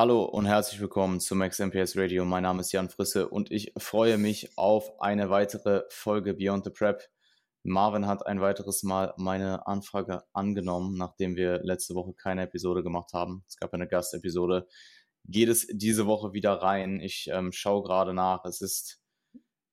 Hallo und herzlich willkommen zu Max MPS Radio. Mein Name ist Jan Frisse und ich freue mich auf eine weitere Folge Beyond the Prep. Marvin hat ein weiteres Mal meine Anfrage angenommen, nachdem wir letzte Woche keine Episode gemacht haben. Es gab eine Gastepisode. Geht es diese Woche wieder rein? Ich ähm, schaue gerade nach. Es ist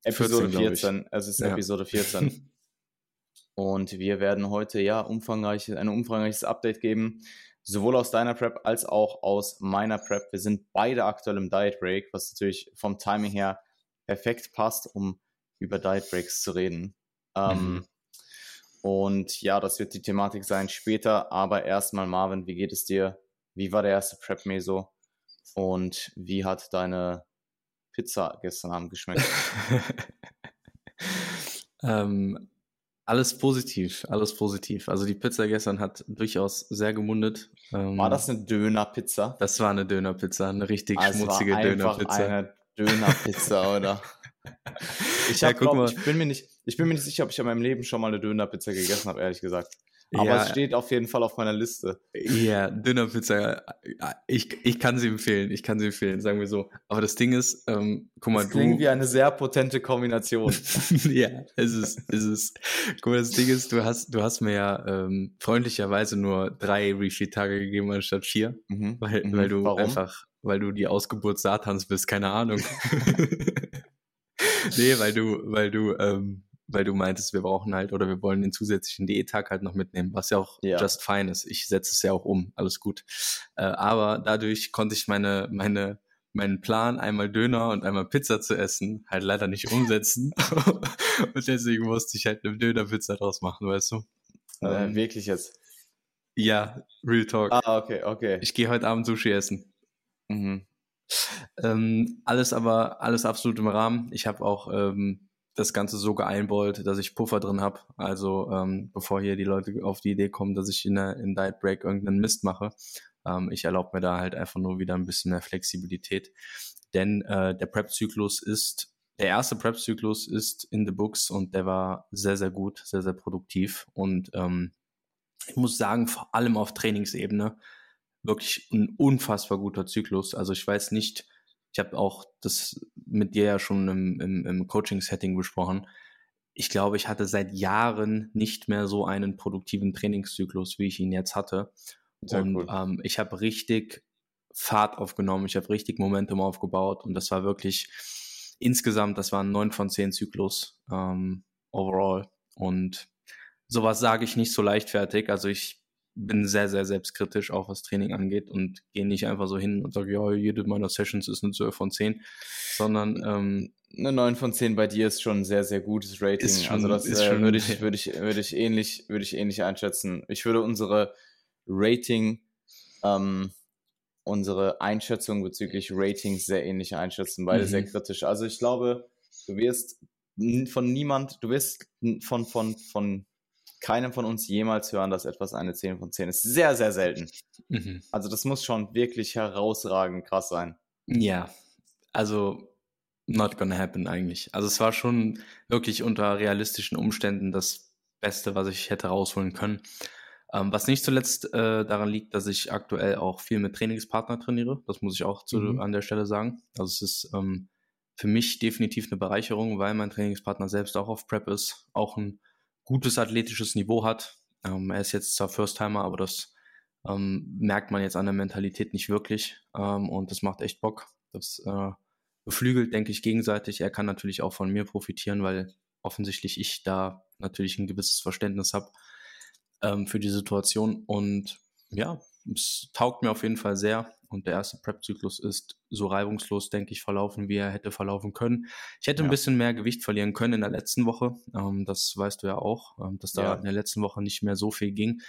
Episode 14. 14. Es ist ja. Episode 14. und wir werden heute ja umfangreich, ein umfangreiches Update geben sowohl aus deiner Prep als auch aus meiner Prep. Wir sind beide aktuell im Diet Break, was natürlich vom Timing her perfekt passt, um über Diet Breaks zu reden. Ähm, mhm. Ähm, und ja, das wird die Thematik sein später. Aber erstmal, Marvin, wie geht es dir? Wie war der erste Prep-Meso? Und wie hat deine Pizza gestern Abend geschmeckt? ähm, alles positiv, alles positiv. Also die Pizza gestern hat durchaus sehr gemundet. Ähm, war das eine Dönerpizza? Das war eine Dönerpizza, eine richtig also schmutzige war Dönerpizza. Eine Dönerpizza, oder? Ich, hab, ja, glaub, ich, bin mir nicht, ich bin mir nicht sicher, ob ich in meinem Leben schon mal eine Dönerpizza gegessen habe, ehrlich gesagt. Aber ja, es steht auf jeden Fall auf meiner Liste. Ja, Dönerpizza, ich, ich kann sie empfehlen, ich kann sie empfehlen, sagen wir so. Aber das Ding ist, ähm, guck mal, das klingt du, wie eine sehr potente Kombination. ja, es ist, es ist. Guck mal, das Ding ist, du hast, du hast mir ja ähm, freundlicherweise nur drei Refeed-Tage gegeben anstatt vier, mhm. weil, mhm. weil du Warum? einfach, weil du die Ausgeburt Satans bist, keine Ahnung. nee, weil du, weil du, ähm, weil du meintest, wir brauchen halt oder wir wollen den zusätzlichen Diättag halt noch mitnehmen, was ja auch ja. just fine ist. Ich setze es ja auch um, alles gut. Äh, aber dadurch konnte ich meine, meine, meinen Plan, einmal Döner und einmal Pizza zu essen, halt leider nicht umsetzen. und deswegen musste ich halt eine Dönerpizza draus machen, weißt du? Äh, ähm, wirklich jetzt? Ja, Real Talk. Ah, okay, okay. Ich gehe heute Abend Sushi essen. Mhm. Ähm, alles aber, alles absolut im Rahmen. Ich habe auch ähm, das Ganze so geeinballt, dass ich Puffer drin habe. Also ähm, bevor hier die Leute auf die Idee kommen, dass ich in, der, in Diet Break irgendeinen Mist mache, ähm, ich erlaube mir da halt einfach nur wieder ein bisschen mehr Flexibilität. Denn äh, der Prep-Zyklus ist, der erste Prep-Zyklus ist in the books und der war sehr, sehr gut, sehr, sehr produktiv. Und ähm, ich muss sagen, vor allem auf Trainingsebene wirklich ein unfassbar guter Zyklus. Also ich weiß nicht, ich habe auch das mit dir ja schon im, im, im Coaching-Setting besprochen. Ich glaube, ich hatte seit Jahren nicht mehr so einen produktiven Trainingszyklus, wie ich ihn jetzt hatte. Sehr und cool. ähm, ich habe richtig Fahrt aufgenommen, ich habe richtig Momentum aufgebaut und das war wirklich insgesamt, das war ein 9 von 10 Zyklus ähm, overall. Und sowas sage ich nicht so leichtfertig. Also ich bin sehr, sehr selbstkritisch, auch was Training angeht und gehe nicht einfach so hin und sage, ja, jede meiner Sessions ist eine 12 von 10, sondern ähm, eine 9 von 10 bei dir ist schon ein sehr, sehr gutes Rating. Schon, also das äh, würde ich, würde ich, würde ich ähnlich, würde ich ähnlich einschätzen. Ich würde unsere Rating, ähm, unsere Einschätzung bezüglich Ratings sehr ähnlich einschätzen, beide mhm. sehr kritisch. Also ich glaube, du wirst von niemand, du wirst von, von, von keinem von uns jemals hören, dass etwas eine 10 von 10 ist. Sehr, sehr selten. Mhm. Also das muss schon wirklich herausragend krass sein. Ja, also not gonna happen eigentlich. Also es war schon wirklich unter realistischen Umständen das Beste, was ich hätte rausholen können. Ähm, was nicht zuletzt äh, daran liegt, dass ich aktuell auch viel mit Trainingspartner trainiere. Das muss ich auch zu, mhm. an der Stelle sagen. Also es ist ähm, für mich definitiv eine Bereicherung, weil mein Trainingspartner selbst auch auf Prep ist, auch ein gutes athletisches Niveau hat. Ähm, er ist jetzt zwar First-Timer, aber das ähm, merkt man jetzt an der Mentalität nicht wirklich. Ähm, und das macht echt Bock. Das äh, beflügelt, denke ich, gegenseitig. Er kann natürlich auch von mir profitieren, weil offensichtlich ich da natürlich ein gewisses Verständnis habe ähm, für die Situation. Und ja, es taugt mir auf jeden Fall sehr. Und der erste Prep-Zyklus ist so reibungslos, denke ich, verlaufen, wie er hätte verlaufen können. Ich hätte ja. ein bisschen mehr Gewicht verlieren können in der letzten Woche. Ähm, das weißt du ja auch, ähm, dass da ja. in der letzten Woche nicht mehr so viel ging.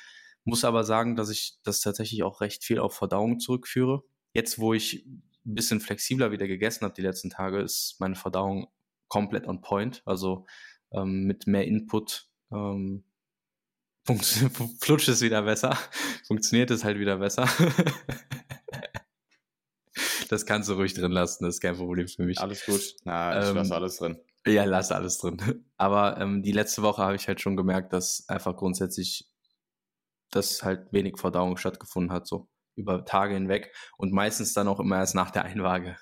Muss aber sagen, dass ich das tatsächlich auch recht viel auf Verdauung zurückführe. Jetzt, wo ich ein bisschen flexibler wieder gegessen habe die letzten Tage, ist meine Verdauung komplett on point. Also ähm, mit mehr Input ähm, flutscht es wieder besser, funktioniert es halt wieder besser. das kannst du ruhig drin lassen, das ist kein Problem für mich. Alles gut. Na, ich ähm, lasse alles drin. Ja, lass alles drin. Aber ähm, die letzte Woche habe ich halt schon gemerkt, dass einfach grundsätzlich dass halt wenig Verdauung stattgefunden hat, so über Tage hinweg und meistens dann auch immer erst nach der Einwaage,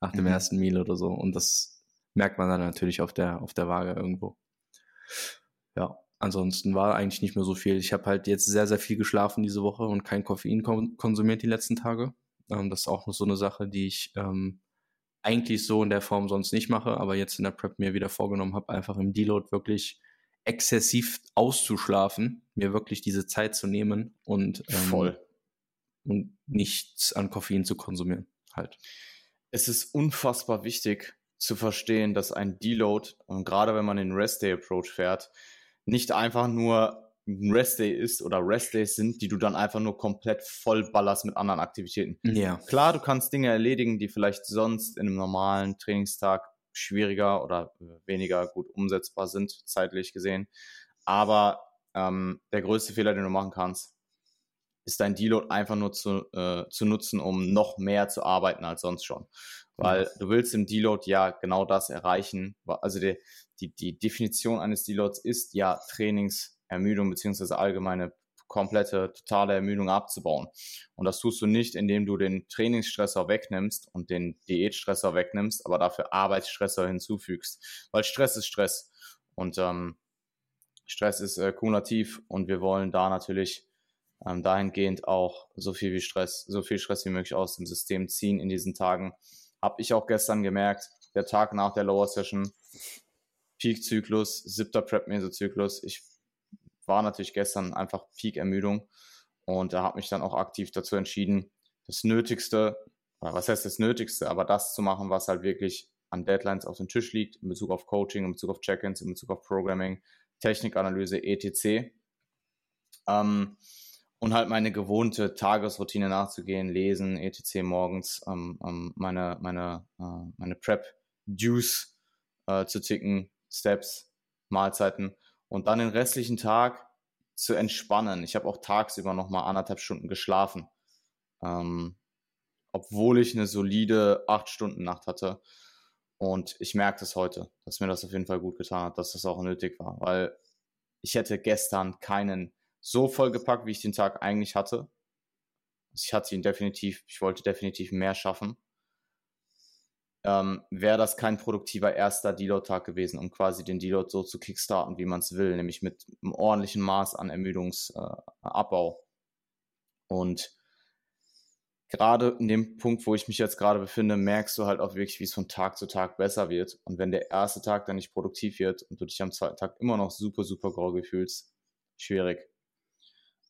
nach dem mhm. ersten Meal oder so. Und das merkt man dann natürlich auf der, auf der Waage irgendwo. Ja, ansonsten war eigentlich nicht mehr so viel. Ich habe halt jetzt sehr, sehr viel geschlafen diese Woche und kein Koffein konsumiert die letzten Tage. Ähm, das ist auch noch so eine Sache, die ich ähm, eigentlich so in der Form sonst nicht mache, aber jetzt in der Prep mir wieder vorgenommen habe, einfach im Deload wirklich exzessiv auszuschlafen, mir wirklich diese Zeit zu nehmen und ähm, voll und nichts an Koffein zu konsumieren halt. Es ist unfassbar wichtig zu verstehen, dass ein Deload und gerade wenn man den Rest Day Approach fährt, nicht einfach nur ein Restday ist oder Restdays sind, die du dann einfach nur komplett voll ballerst mit anderen Aktivitäten. Ja. Klar, du kannst Dinge erledigen, die vielleicht sonst in einem normalen Trainingstag schwieriger oder weniger gut umsetzbar sind, zeitlich gesehen. Aber ähm, der größte Fehler, den du machen kannst, ist dein Deload einfach nur zu, äh, zu nutzen, um noch mehr zu arbeiten als sonst schon. Weil ja. du willst im Deload ja genau das erreichen. Also die, die, die Definition eines Deloads ist ja Trainings Ermüdung beziehungsweise allgemeine komplette, totale Ermüdung abzubauen. Und das tust du nicht, indem du den Trainingsstressor wegnimmst und den Diätstressor wegnimmst, aber dafür Arbeitsstressor hinzufügst. Weil Stress ist Stress. Und ähm, Stress ist äh, kumulativ und wir wollen da natürlich ähm, dahingehend auch so viel wie Stress, so viel Stress wie möglich aus dem System ziehen in diesen Tagen. Habe ich auch gestern gemerkt, der Tag nach der Lower Session, Peak-Zyklus, siebter Prep-Mesozyklus. Ich war natürlich gestern einfach Peak-Ermüdung und da habe mich dann auch aktiv dazu entschieden, das Nötigste, oder was heißt das Nötigste, aber das zu machen, was halt wirklich an Deadlines auf dem Tisch liegt, in Bezug auf Coaching, in Bezug auf Check-ins, in Bezug auf Programming, Technikanalyse, etc. Ähm, und halt meine gewohnte Tagesroutine nachzugehen, lesen, etc. morgens, ähm, ähm, meine, meine, äh, meine Prep-Juice äh, zu ticken, Steps, Mahlzeiten und dann den restlichen Tag zu entspannen. Ich habe auch tagsüber noch mal anderthalb Stunden geschlafen, ähm, obwohl ich eine solide acht Stunden Nacht hatte. Und ich merke das heute, dass mir das auf jeden Fall gut getan hat, dass das auch nötig war, weil ich hätte gestern keinen so vollgepackt, wie ich den Tag eigentlich hatte. Ich hatte ihn definitiv, ich wollte definitiv mehr schaffen ähm, wäre das kein produktiver erster Deload-Tag gewesen, um quasi den Deload so zu kickstarten, wie man es will, nämlich mit einem ordentlichen Maß an Ermüdungsabbau. Äh, und gerade in dem Punkt, wo ich mich jetzt gerade befinde, merkst du halt auch wirklich, wie es von Tag zu Tag besser wird. Und wenn der erste Tag dann nicht produktiv wird und du dich am zweiten Tag immer noch super, super groggy fühlst, schwierig.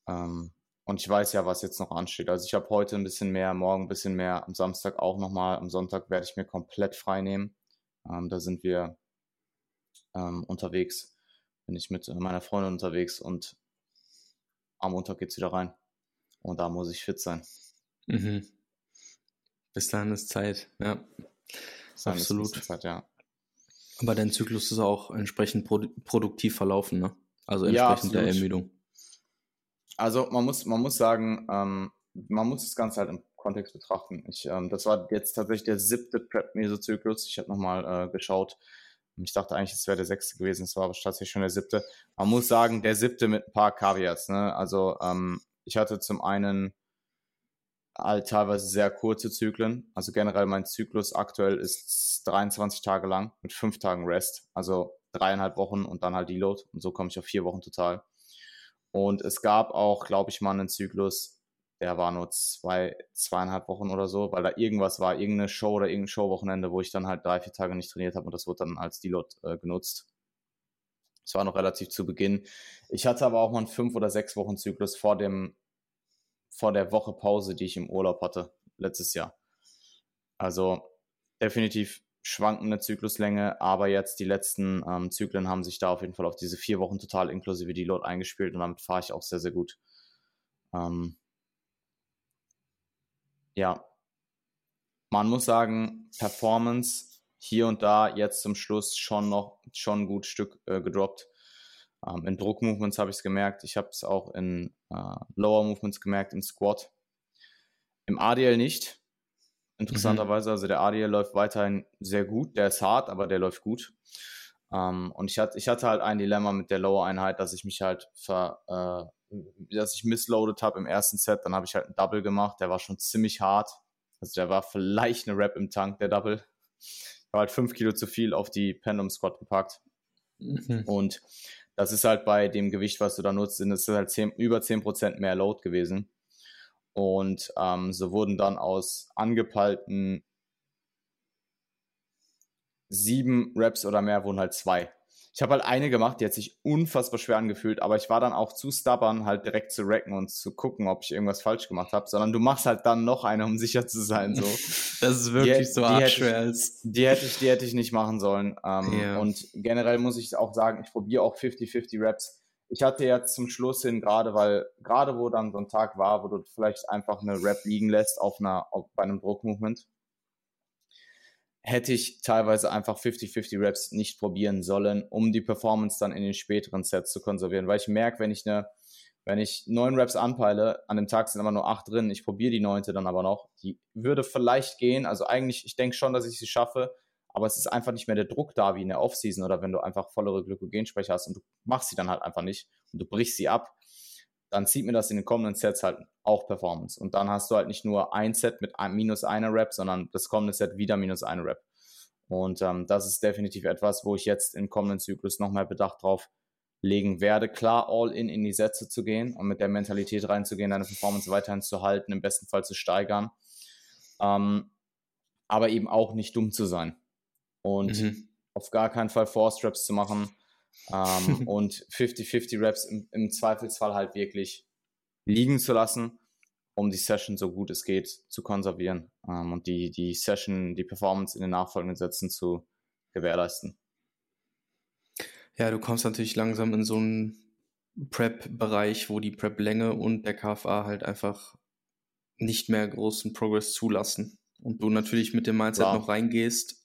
Ähm, und ich weiß ja, was jetzt noch ansteht. Also ich habe heute ein bisschen mehr, morgen ein bisschen mehr, am Samstag auch nochmal. Am Sonntag werde ich mir komplett frei nehmen. Ähm, da sind wir ähm, unterwegs. Bin ich mit meiner Freundin unterwegs und am Montag geht es wieder rein. Und da muss ich fit sein. Mhm. Bis dahin ist Zeit, ja. Bis Absolut. Ist Zeit, ja. Aber dein Zyklus ist auch entsprechend produ produktiv verlaufen, ne? Also entsprechend ja, der Ermüdung. Also man muss, man muss sagen, ähm, man muss das Ganze halt im Kontext betrachten. Ich, ähm, das war jetzt tatsächlich der siebte Prep-Mesozyklus. Ich habe nochmal äh, geschaut. Ich dachte eigentlich, es wäre der sechste gewesen. Es war aber tatsächlich schon der siebte. Man muss sagen, der siebte mit ein paar Caveats. Ne? Also ähm, ich hatte zum einen halt teilweise sehr kurze Zyklen. Also generell mein Zyklus aktuell ist 23 Tage lang mit fünf Tagen Rest. Also dreieinhalb Wochen und dann halt Deload. Und so komme ich auf vier Wochen total. Und es gab auch, glaube ich, mal einen Zyklus, der war nur zwei, zweieinhalb Wochen oder so, weil da irgendwas war, irgendeine Show oder irgendein Showwochenende, wo ich dann halt drei, vier Tage nicht trainiert habe und das wurde dann als Deload äh, genutzt. Das war noch relativ zu Beginn. Ich hatte aber auch mal einen fünf oder sechs Wochen Zyklus vor dem, vor der Woche Pause, die ich im Urlaub hatte, letztes Jahr. Also definitiv schwankende Zykluslänge, aber jetzt die letzten ähm, Zyklen haben sich da auf jeden Fall auf diese vier Wochen total inklusive Deload eingespielt und damit fahre ich auch sehr, sehr gut. Ähm, ja, man muss sagen, Performance hier und da jetzt zum Schluss schon noch schon ein gut Stück äh, gedroppt. Ähm, in Druckmovements habe ich es gemerkt. Ich habe es auch in äh, Lower Movements gemerkt, im Squat. Im ADL nicht interessanterweise. Mhm. Also der ADL läuft weiterhin sehr gut. Der ist hart, aber der läuft gut. Ähm, und ich hatte, ich hatte halt ein Dilemma mit der Lower-Einheit, dass ich mich halt ver, äh, dass ich missloaded habe im ersten Set, dann habe ich halt einen Double gemacht, der war schon ziemlich hart. Also der war vielleicht eine Rap im Tank, der Double. Ich habe halt fünf Kilo zu viel auf die Pendulum Squat gepackt. Mhm. Und das ist halt bei dem Gewicht, was du da nutzt, sind es halt 10, über 10% mehr Load gewesen. Und ähm, so wurden dann aus angepeilten sieben Reps oder mehr wurden halt zwei. Ich habe halt eine gemacht, die hat sich unfassbar schwer angefühlt, aber ich war dann auch zu stubborn, halt direkt zu racken und zu gucken, ob ich irgendwas falsch gemacht habe, sondern du machst halt dann noch eine, um sicher zu sein. So. das ist wirklich die, so hart schwer. Die hätte, ich, die hätte ich nicht machen sollen. Ähm, yeah. Und generell muss ich auch sagen, ich probiere auch 50-50 Raps. Ich hatte jetzt zum Schluss hin gerade, weil gerade wo dann so ein Tag war, wo du vielleicht einfach eine Rap liegen lässt auf einer, auf, bei einem Druckmovement, hätte ich teilweise einfach 50-50 Reps nicht probieren sollen, um die Performance dann in den späteren Sets zu konservieren. Weil ich merke, wenn ich eine, wenn ich neun Reps anpeile, an dem Tag sind aber nur acht drin, ich probiere die neunte dann aber noch, die würde vielleicht gehen. Also eigentlich, ich denke schon, dass ich sie schaffe, aber es ist einfach nicht mehr der Druck da wie in der Offseason oder wenn du einfach vollere Glykogenspeicher hast und du machst sie dann halt einfach nicht und du brichst sie ab dann zieht mir das in den kommenden Sets halt auch Performance. Und dann hast du halt nicht nur ein Set mit ein, minus einer Rep, sondern das kommende Set wieder minus eine Rep. Und ähm, das ist definitiv etwas, wo ich jetzt im kommenden Zyklus noch mehr Bedacht drauf legen werde, klar all in in die Sätze zu gehen und mit der Mentalität reinzugehen, deine Performance weiterhin zu halten, im besten Fall zu steigern, ähm, aber eben auch nicht dumm zu sein und mhm. auf gar keinen Fall Force Reps zu machen, ähm, und 50-50 Reps im, im, Zweifelsfall halt wirklich liegen zu lassen, um die Session so gut es geht zu konservieren ähm, und die, die Session, die Performance in den nachfolgenden Sätzen zu gewährleisten. Ja, du kommst natürlich langsam in so einen Prep-Bereich, wo die Prep-Länge und der KFA halt einfach nicht mehr großen Progress zulassen. Und du natürlich mit dem Mindset ja. noch reingehst,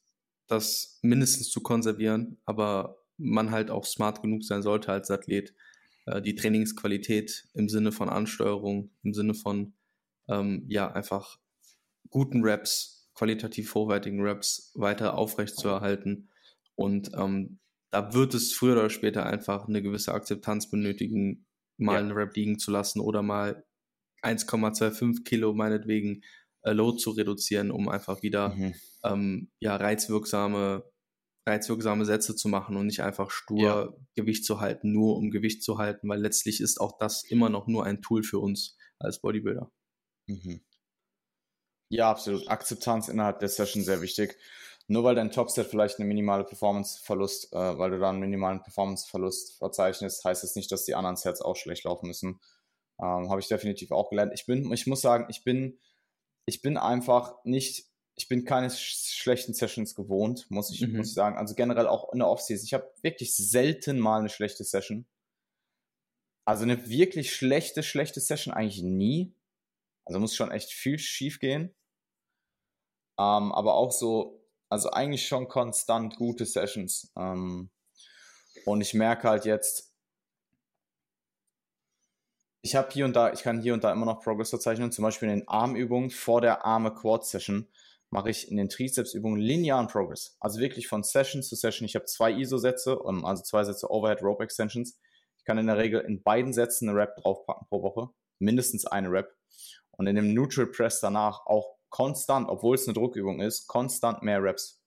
das mindestens zu konservieren, aber man halt auch smart genug sein sollte als Athlet, äh, die Trainingsqualität im Sinne von Ansteuerung, im Sinne von ähm, ja einfach guten Raps, qualitativ hochwertigen Raps weiter aufrechtzuerhalten. Und ähm, da wird es früher oder später einfach eine gewisse Akzeptanz benötigen, mal ja. einen Rap liegen zu lassen oder mal 1,25 Kilo meinetwegen äh, Load zu reduzieren, um einfach wieder mhm. ähm, ja, reizwirksame reizwirksame Sätze zu machen und nicht einfach stur ja. Gewicht zu halten, nur um Gewicht zu halten, weil letztlich ist auch das immer noch nur ein Tool für uns als Bodybuilder. Mhm. Ja, absolut. Akzeptanz innerhalb der Session sehr wichtig. Nur weil dein Topset vielleicht eine minimale Performance-Verlust, äh, weil du da einen minimalen Performance-Verlust verzeichnest, heißt es das nicht, dass die anderen Sets auch schlecht laufen müssen. Ähm, Habe ich definitiv auch gelernt. Ich bin, ich muss sagen, ich bin, ich bin einfach nicht ich bin keine schlechten Sessions gewohnt, muss ich, mhm. muss ich sagen. Also generell auch in der Offseason. Ich habe wirklich selten mal eine schlechte Session. Also eine wirklich schlechte, schlechte Session eigentlich nie. Also muss schon echt viel schief gehen. Ähm, aber auch so, also eigentlich schon konstant gute Sessions. Ähm, und ich merke halt jetzt, ich habe hier und da, ich kann hier und da immer noch Progress verzeichnen, zum Beispiel in den Armübungen vor der Arme Quad Session mache ich in den Trizepsübungen linearen Progress. Also wirklich von Session zu Session. Ich habe zwei ISO-Sätze, also zwei Sätze Overhead Rope Extensions. Ich kann in der Regel in beiden Sätzen eine Rep draufpacken pro Woche. Mindestens eine Rep. Und in dem Neutral Press danach auch konstant, obwohl es eine Druckübung ist, konstant mehr Reps.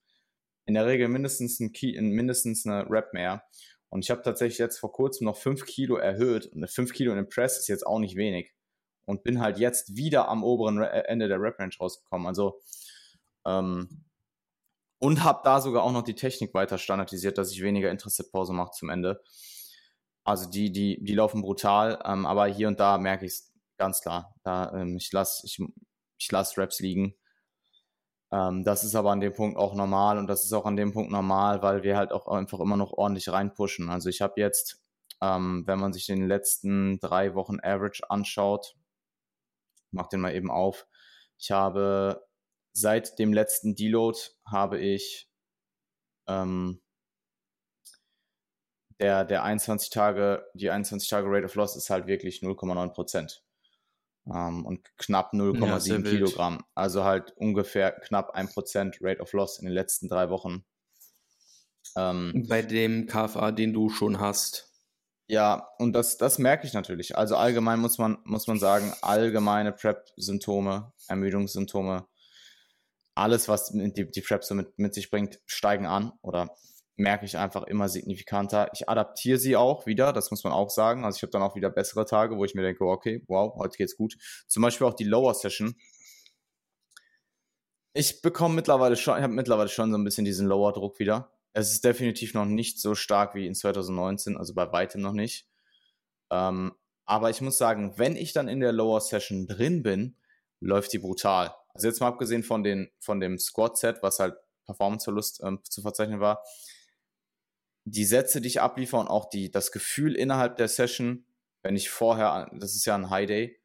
In der Regel mindestens, ein Key, mindestens eine Rep mehr. Und ich habe tatsächlich jetzt vor kurzem noch 5 Kilo erhöht. Und 5 Kilo in dem Press ist jetzt auch nicht wenig. Und bin halt jetzt wieder am oberen Ende der Rep-Range rausgekommen. Also ähm, und habe da sogar auch noch die Technik weiter standardisiert, dass ich weniger Interest-Pause mache zum Ende. Also die, die, die laufen brutal, ähm, aber hier und da merke ich es ganz klar. Da, ähm, ich lasse ich, ich lass Raps liegen. Ähm, das ist aber an dem Punkt auch normal und das ist auch an dem Punkt normal, weil wir halt auch einfach immer noch ordentlich reinpushen. Also ich habe jetzt, ähm, wenn man sich den letzten drei Wochen Average anschaut, mach den mal eben auf. Ich habe seit dem letzten Deload habe ich ähm, der, der 21 Tage, die 21 Tage Rate of Loss ist halt wirklich 0,9 Prozent. Ähm, und knapp 0,7 ja, Kilogramm. Also halt ungefähr knapp 1 Prozent Rate of Loss in den letzten drei Wochen. Ähm, Bei dem KFA, den du schon hast. Ja, und das, das merke ich natürlich. Also allgemein muss man, muss man sagen, allgemeine Prep-Symptome, Ermüdungssymptome, alles, was die, die Prep so mit, mit sich bringt, steigen an oder merke ich einfach immer signifikanter. Ich adaptiere sie auch wieder, das muss man auch sagen. Also ich habe dann auch wieder bessere Tage, wo ich mir denke, okay, wow, heute geht's gut. Zum Beispiel auch die Lower Session. Ich bekomme mittlerweile schon, ich habe mittlerweile schon so ein bisschen diesen Lower Druck wieder. Es ist definitiv noch nicht so stark wie in 2019, also bei weitem noch nicht. Ähm, aber ich muss sagen, wenn ich dann in der Lower Session drin bin, läuft die brutal. Also jetzt mal abgesehen von, den, von dem Squat-Set, was halt Performanceverlust ähm, zu verzeichnen war, die Sätze, die ich abliefere und auch die, das Gefühl innerhalb der Session, wenn ich vorher, das ist ja ein High Day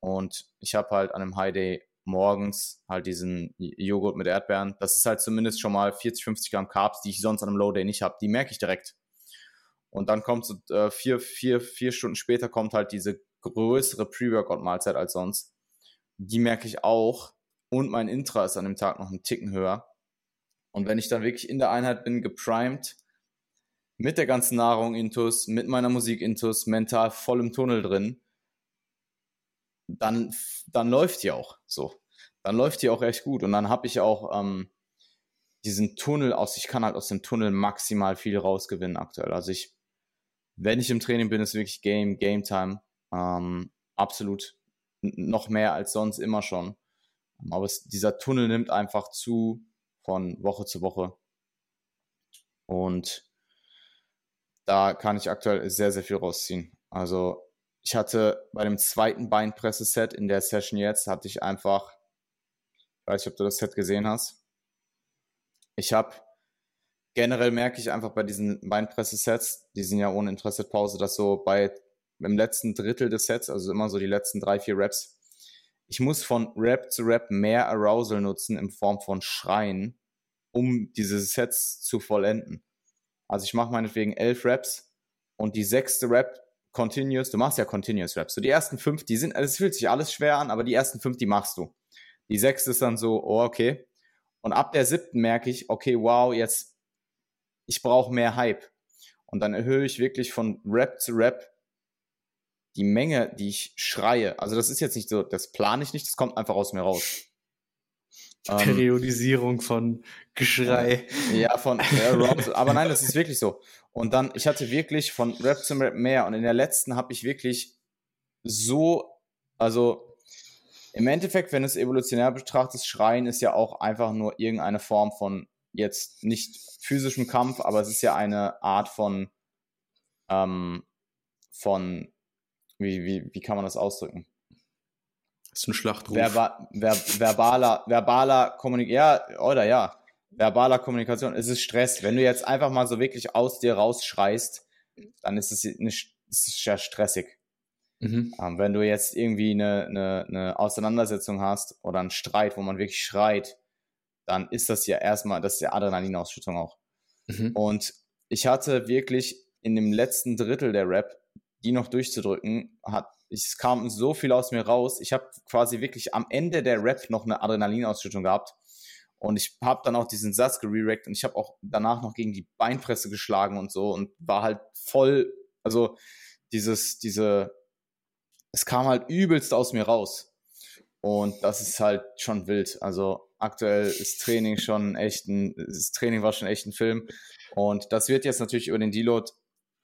und ich habe halt an einem High Day morgens halt diesen Joghurt mit Erdbeeren. Das ist halt zumindest schon mal 40, 50 Gramm Carbs, die ich sonst an einem Low Day nicht habe. Die merke ich direkt. Und dann kommt so äh, vier, vier, vier Stunden später kommt halt diese größere Pre-Workout-Mahlzeit als sonst. Die merke ich auch. Und mein Intra ist an dem Tag noch einen Ticken höher. Und wenn ich dann wirklich in der Einheit bin, geprimed, mit der ganzen Nahrung intus, mit meiner Musik intus, mental voll im Tunnel drin, dann, dann läuft die auch so. Dann läuft die auch echt gut. Und dann habe ich auch ähm, diesen Tunnel aus, ich kann halt aus dem Tunnel maximal viel rausgewinnen aktuell. Also ich, wenn ich im Training bin, ist wirklich Game, Game Time. Ähm, absolut noch mehr als sonst immer schon. Aber es, dieser Tunnel nimmt einfach zu von Woche zu Woche. Und da kann ich aktuell sehr, sehr viel rausziehen. Also ich hatte bei dem zweiten Beinpresse-Set in der Session jetzt, hatte ich einfach, ich weiß nicht, ob du das Set gesehen hast. Ich habe, generell merke ich einfach bei diesen Beinpresse-Sets, die sind ja ohne Interesse-Pause, dass so bei im letzten Drittel des Sets, also immer so die letzten drei, vier Raps, ich muss von Rap zu Rap mehr Arousal nutzen in Form von Schreien, um diese Sets zu vollenden. Also ich mache meinetwegen elf Raps und die sechste Rap Continuous, du machst ja Continuous Raps. So die ersten fünf, die sind, also es fühlt sich alles schwer an, aber die ersten fünf, die machst du. Die sechste ist dann so, oh, okay. Und ab der siebten merke ich, okay, wow, jetzt, ich brauche mehr Hype. Und dann erhöhe ich wirklich von Rap zu Rap die Menge, die ich schreie. Also das ist jetzt nicht so, das plane ich nicht, das kommt einfach aus mir raus. Die ähm, Periodisierung von Geschrei. Ja, von äh, aber nein, das ist wirklich so. Und dann, ich hatte wirklich von Rap zum Rap mehr und in der letzten habe ich wirklich so, also im Endeffekt, wenn du es evolutionär betrachtest, Schreien ist ja auch einfach nur irgendeine Form von jetzt nicht physischem Kampf, aber es ist ja eine Art von, ähm, von, wie, wie, wie kann man das ausdrücken? Das ist ein Schlachtruf. Verba ver verbaler, verbaler Kommunikation, ja, oder ja, verbaler Kommunikation. Es ist Stress. Wenn du jetzt einfach mal so wirklich aus dir rausschreist, dann ist es, eine, ist ja stressig. Mhm. Ähm, wenn du jetzt irgendwie eine, eine, eine Auseinandersetzung hast oder einen Streit, wo man wirklich schreit, dann ist das ja erstmal, das ist ja Adrenalinausschüttung auch. Mhm. Und ich hatte wirklich in dem letzten Drittel der Rap, die noch durchzudrücken, hat es kam so viel aus mir raus. Ich habe quasi wirklich am Ende der Rap noch eine Adrenalinausschüttung gehabt. Und ich habe dann auch diesen Satz gererackt und ich habe auch danach noch gegen die Beinpresse geschlagen und so und war halt voll, also dieses, diese, es kam halt übelst aus mir raus. Und das ist halt schon wild. Also aktuell ist Training schon echt ein, das Training war schon echt ein Film. Und das wird jetzt natürlich über den Deload,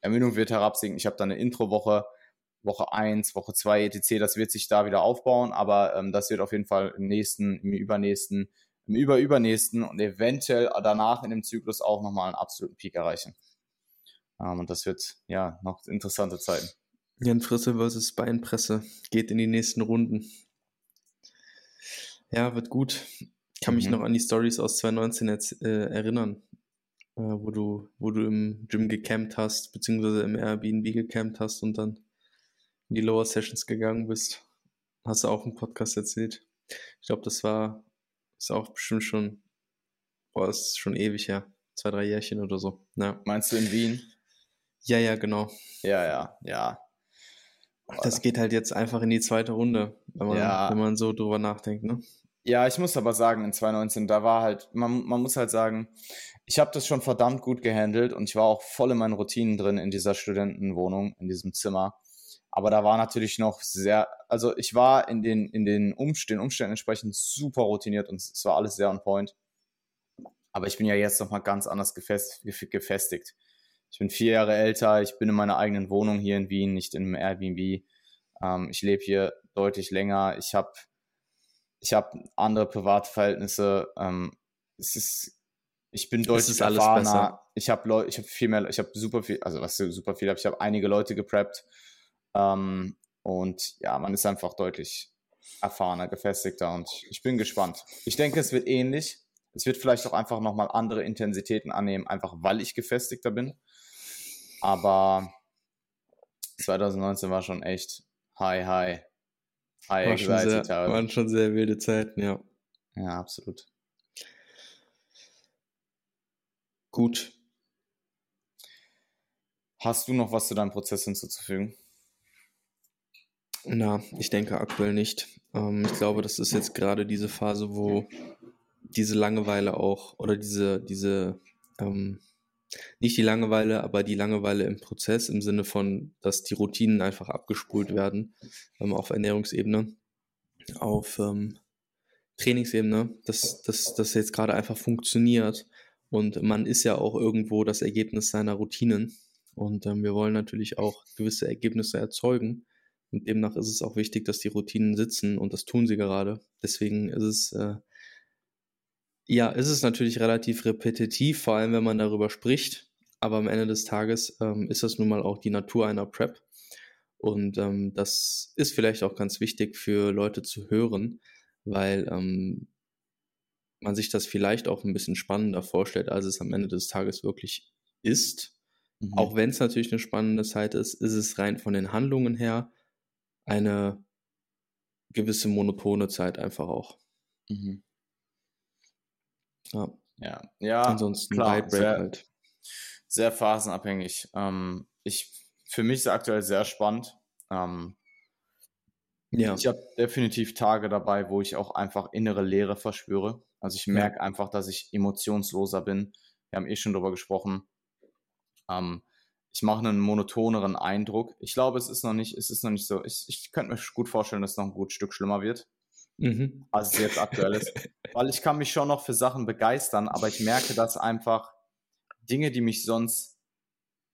Ermüdung wird herabsinken. Ich habe da eine Intro-Woche Woche 1, Woche 2 etc., das wird sich da wieder aufbauen, aber ähm, das wird auf jeden Fall im nächsten, im übernächsten, im überübernächsten und eventuell danach in dem Zyklus auch nochmal einen absoluten Peak erreichen. Ähm, und das wird ja noch interessante Zeiten. Jan Frisse versus Beinpresse geht in die nächsten Runden. Ja, wird gut. Ich kann mich mhm. noch an die Stories aus 2019 jetzt, äh, erinnern, äh, wo, du, wo du im Gym gecampt hast, beziehungsweise im Airbnb gecampt hast und dann in die Lower Sessions gegangen bist. Hast du auch im Podcast erzählt. Ich glaube, das war, ist auch bestimmt schon, boah, ist schon ewig her. Zwei, drei Jährchen oder so. Ja. Meinst du in Wien? Ja, ja, genau. Ja, ja, ja. Das geht halt jetzt einfach in die zweite Runde, wenn man, ja. wenn man so drüber nachdenkt, ne? Ja, ich muss aber sagen, in 2019, da war halt, man, man muss halt sagen, ich habe das schon verdammt gut gehandelt und ich war auch voll in meinen Routinen drin in dieser Studentenwohnung, in diesem Zimmer. Aber da war natürlich noch sehr, also ich war in den, in den Umständen, Umständen entsprechend super routiniert und es war alles sehr on point. Aber ich bin ja jetzt nochmal ganz anders gefest, gefestigt. Ich bin vier Jahre älter, ich bin in meiner eigenen Wohnung hier in Wien, nicht in einem Airbnb. Ähm, ich lebe hier deutlich länger. Ich habe ich hab andere Privatverhältnisse. Ähm, es ist, ich bin deutlich erfahrener. Ich habe Leute, ich habe viel mehr, ich habe super viel, also was super viel, ich habe einige Leute gepreppt. Ähm, und ja, man ist einfach deutlich erfahrener, gefestigter und ich bin gespannt. Ich denke, es wird ähnlich. Es wird vielleicht auch einfach nochmal andere Intensitäten annehmen, einfach weil ich gefestigter bin. Aber 2019 war schon echt high, high, high war schon sehr, Waren schon sehr wilde Zeiten, ja. Ja, absolut. Gut. Hast du noch was zu deinem Prozess hinzuzufügen? Na, ich denke aktuell nicht. Ähm, ich glaube, das ist jetzt gerade diese Phase, wo diese Langeweile auch oder diese, diese, ähm, nicht die Langeweile, aber die Langeweile im Prozess im Sinne von, dass die Routinen einfach abgespult werden ähm, auf Ernährungsebene, auf ähm, Trainingsebene, dass das jetzt gerade einfach funktioniert. Und man ist ja auch irgendwo das Ergebnis seiner Routinen. Und ähm, wir wollen natürlich auch gewisse Ergebnisse erzeugen und demnach ist es auch wichtig, dass die Routinen sitzen und das tun sie gerade. Deswegen ist es, äh, ja, ist es natürlich relativ repetitiv, vor allem wenn man darüber spricht. Aber am Ende des Tages ähm, ist das nun mal auch die Natur einer Prep. Und ähm, das ist vielleicht auch ganz wichtig für Leute zu hören, weil ähm, man sich das vielleicht auch ein bisschen spannender vorstellt, als es am Ende des Tages wirklich ist. Mhm. Auch wenn es natürlich eine spannende Zeit ist, ist es rein von den Handlungen her eine gewisse monotone Zeit einfach auch. Mhm. Ja. Ja, ja ansonsten klar, sehr, halt. sehr phasenabhängig. Ähm, ich, für mich ist es aktuell sehr spannend. Ähm, ja. Ich habe definitiv Tage dabei, wo ich auch einfach innere Leere verspüre. Also ich merke ja. einfach, dass ich emotionsloser bin. Wir haben eh schon darüber gesprochen. Ähm, ich mache einen monotoneren Eindruck. Ich glaube, es ist noch nicht, es ist noch nicht so. Ich, ich könnte mir gut vorstellen, dass es noch ein gut Stück schlimmer wird. Mhm. Als es jetzt aktuell ist. Weil ich kann mich schon noch für Sachen begeistern, aber ich merke, dass einfach Dinge, die mich sonst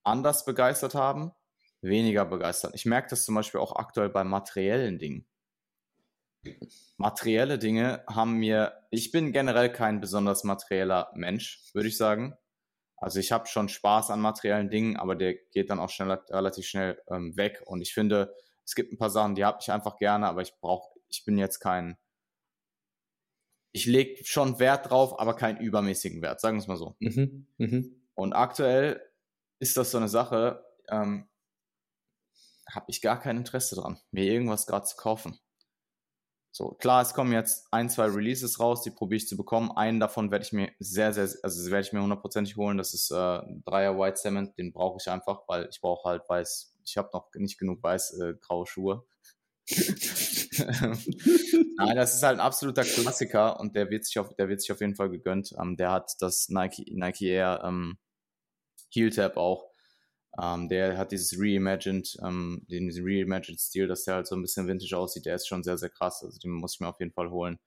anders begeistert haben, weniger begeistern. Ich merke das zum Beispiel auch aktuell bei materiellen Dingen. Materielle Dinge haben mir, ich bin generell kein besonders materieller Mensch, würde ich sagen. Also ich habe schon Spaß an materiellen Dingen, aber der geht dann auch schnell, relativ schnell ähm, weg. Und ich finde, es gibt ein paar Sachen, die habe ich einfach gerne, aber ich brauche, ich bin jetzt kein, ich lege schon Wert drauf, aber keinen übermäßigen Wert, sagen wir es mal so. Mhm, mh. Und aktuell ist das so eine Sache, ähm, habe ich gar kein Interesse dran, mir irgendwas gerade zu kaufen. So, klar, es kommen jetzt ein, zwei Releases raus, die probiere ich zu bekommen. Einen davon werde ich mir sehr, sehr, also werde ich mir hundertprozentig holen. Das ist äh, Dreier White Cement, den brauche ich einfach, weil ich brauche halt weiß, ich habe noch nicht genug weiß äh, graue Schuhe. Nein, das ist halt ein absoluter Klassiker und der wird sich auf, der wird sich auf jeden Fall gegönnt. Ähm, der hat das Nike, Nike Air ähm, Heel Tap auch. Ähm, der hat dieses Reimagined, ähm, den Reimagined Stil, dass der halt so ein bisschen vintage aussieht. Der ist schon sehr, sehr krass. Also den muss ich mir auf jeden Fall holen.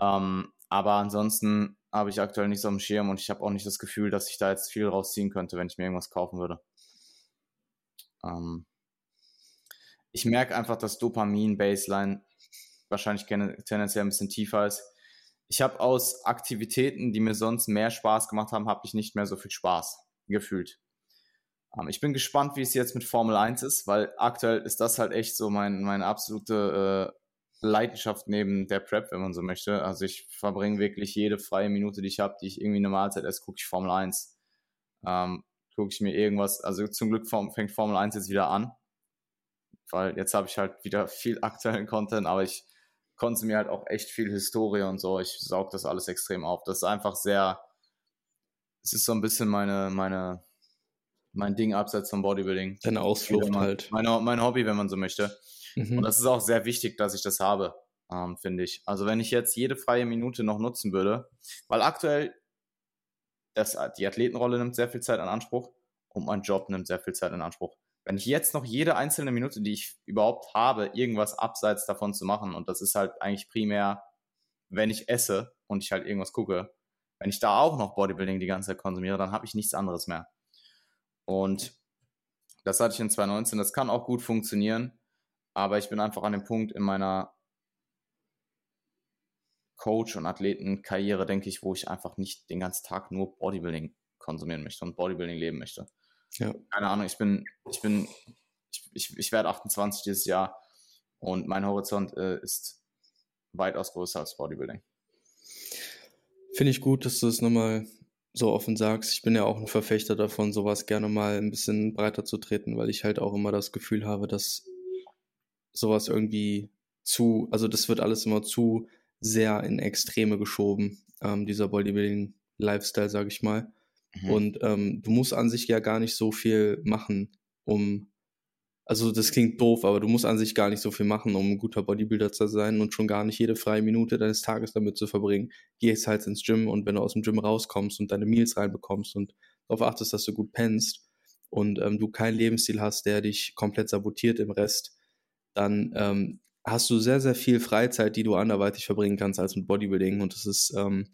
Ähm, aber ansonsten habe ich aktuell nichts auf dem Schirm und ich habe auch nicht das Gefühl, dass ich da jetzt viel rausziehen könnte, wenn ich mir irgendwas kaufen würde. Ähm, ich merke einfach, dass Dopamin-Baseline wahrscheinlich tendenziell ein bisschen tiefer ist. Ich habe aus Aktivitäten, die mir sonst mehr Spaß gemacht haben, habe ich nicht mehr so viel Spaß gefühlt. Ähm, ich bin gespannt, wie es jetzt mit Formel 1 ist, weil aktuell ist das halt echt so mein, meine absolute äh, Leidenschaft neben der Prep, wenn man so möchte. Also ich verbringe wirklich jede freie Minute, die ich habe, die ich irgendwie eine Mahlzeit esse, gucke ich Formel 1. Ähm, gucke ich mir irgendwas, also zum Glück fängt Formel 1 jetzt wieder an, weil jetzt habe ich halt wieder viel aktuellen Content, aber ich konsumiere halt auch echt viel Historie und so. Ich saug das alles extrem auf. Das ist einfach sehr, es ist so ein bisschen meine, meine, mein Ding abseits vom Bodybuilding. Deine Ausflucht mein, halt. Meine, mein Hobby, wenn man so möchte. Mhm. Und das ist auch sehr wichtig, dass ich das habe, ähm, finde ich. Also wenn ich jetzt jede freie Minute noch nutzen würde, weil aktuell, das, die Athletenrolle nimmt sehr viel Zeit in Anspruch und mein Job nimmt sehr viel Zeit in Anspruch. Wenn ich jetzt noch jede einzelne Minute, die ich überhaupt habe, irgendwas abseits davon zu machen, und das ist halt eigentlich primär, wenn ich esse und ich halt irgendwas gucke, wenn ich da auch noch Bodybuilding die ganze Zeit konsumiere, dann habe ich nichts anderes mehr. Und das hatte ich in 2019, das kann auch gut funktionieren, aber ich bin einfach an dem Punkt in meiner Coach- und Athletenkarriere, denke ich, wo ich einfach nicht den ganzen Tag nur Bodybuilding konsumieren möchte und Bodybuilding leben möchte. Ja. Keine Ahnung, ich bin, ich bin, ich, ich, ich werde 28 dieses Jahr und mein Horizont äh, ist weitaus größer als Bodybuilding. Finde ich gut, dass du es nochmal so offen sagst. Ich bin ja auch ein Verfechter davon, sowas gerne mal ein bisschen breiter zu treten, weil ich halt auch immer das Gefühl habe, dass sowas irgendwie zu, also das wird alles immer zu sehr in Extreme geschoben, ähm, dieser Bodybuilding-Lifestyle, sage ich mal. Mhm. Und ähm, du musst an sich ja gar nicht so viel machen, um, also das klingt doof, aber du musst an sich gar nicht so viel machen, um ein guter Bodybuilder zu sein und schon gar nicht jede freie Minute deines Tages damit zu verbringen. Gehst halt ins Gym und wenn du aus dem Gym rauskommst und deine Meals reinbekommst und darauf achtest, dass du gut pennst und ähm, du keinen Lebensstil hast, der dich komplett sabotiert im Rest, dann ähm, hast du sehr, sehr viel Freizeit, die du anderweitig verbringen kannst als mit Bodybuilding. Und das ist, ähm,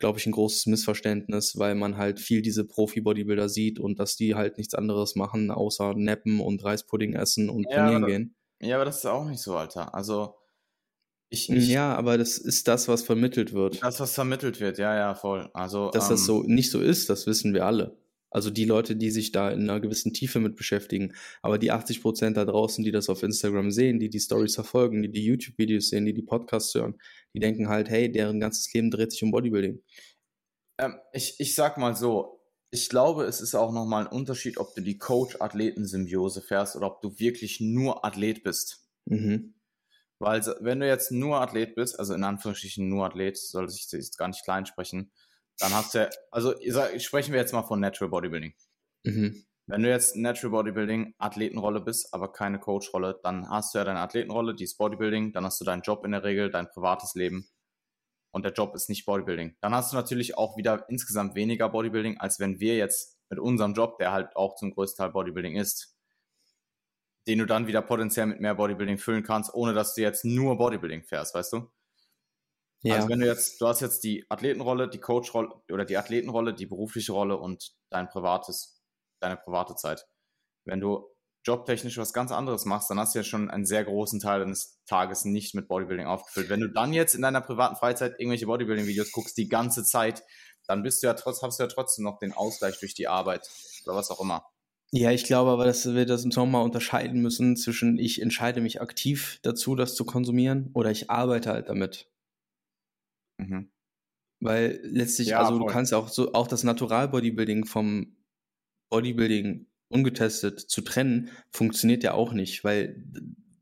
glaube ich, ein großes Missverständnis, weil man halt viel diese Profi-Bodybuilder sieht und dass die halt nichts anderes machen, außer nappen und Reispudding essen und ja, trainieren gehen. Ja, aber das ist auch nicht so, Alter. Also, ich, ich, ja, aber das ist das, was vermittelt wird. Das, was vermittelt wird, ja, ja, voll. Also, Dass ähm, das so nicht so ist, das wissen wir alle. Also die Leute, die sich da in einer gewissen Tiefe mit beschäftigen. Aber die 80 Prozent da draußen, die das auf Instagram sehen, die die Stories verfolgen, die die YouTube-Videos sehen, die die Podcasts hören, die denken halt, hey, deren ganzes Leben dreht sich um Bodybuilding. Ähm, ich, ich sag mal so, ich glaube, es ist auch nochmal ein Unterschied, ob du die Coach-Athleten-Symbiose fährst oder ob du wirklich nur Athlet bist. Mhm. Weil wenn du jetzt nur Athlet bist, also in Anführungsstrichen nur Athlet, sollte sich jetzt gar nicht klein sprechen, dann hast du ja, also sprechen wir jetzt mal von Natural Bodybuilding. Mhm. Wenn du jetzt Natural Bodybuilding Athletenrolle bist, aber keine Coachrolle, dann hast du ja deine Athletenrolle, die ist Bodybuilding, dann hast du deinen Job in der Regel, dein privates Leben und der Job ist nicht Bodybuilding. Dann hast du natürlich auch wieder insgesamt weniger Bodybuilding, als wenn wir jetzt mit unserem Job, der halt auch zum größten Teil Bodybuilding ist, den du dann wieder potenziell mit mehr Bodybuilding füllen kannst, ohne dass du jetzt nur Bodybuilding fährst, weißt du? Ja. Also wenn du jetzt, du hast jetzt die Athletenrolle, die Coachrolle oder die Athletenrolle, die berufliche Rolle und dein privates, deine private Zeit. Wenn du jobtechnisch was ganz anderes machst, dann hast du ja schon einen sehr großen Teil deines Tages nicht mit Bodybuilding aufgefüllt. Wenn du dann jetzt in deiner privaten Freizeit irgendwelche Bodybuilding-Videos guckst, die ganze Zeit, dann bist du ja trotz, hast du ja trotzdem noch den Ausgleich durch die Arbeit oder was auch immer. Ja, ich glaube aber, dass wir das im Sommer unterscheiden müssen zwischen ich entscheide mich aktiv dazu, das zu konsumieren oder ich arbeite halt damit. Mhm. Weil letztlich, ja, also voll. du kannst auch so, auch das Natural-Bodybuilding vom Bodybuilding ungetestet zu trennen, funktioniert ja auch nicht, weil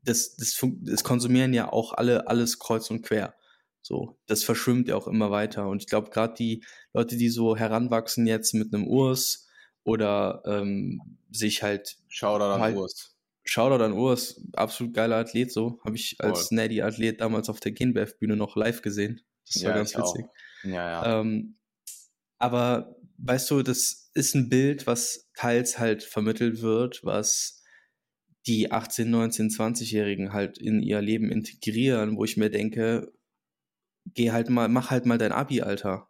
das, das, das konsumieren ja auch alle alles kreuz und quer. So, das verschwimmt ja auch immer weiter. Und ich glaube, gerade die Leute, die so heranwachsen jetzt mit einem Urs oder ähm, sich halt. Shoutout an halt, Urs. Shoutout an Urs, absolut geiler Athlet, so. Habe ich als Natty-Athlet damals auf der Genbev-Bühne noch live gesehen. Das war ja, ganz witzig. Ja, ja. Ähm, aber weißt du, das ist ein Bild, was teils halt vermittelt wird, was die 18, 19, 20-Jährigen halt in ihr Leben integrieren, wo ich mir denke, geh halt mal, mach halt mal dein Abi, Alter.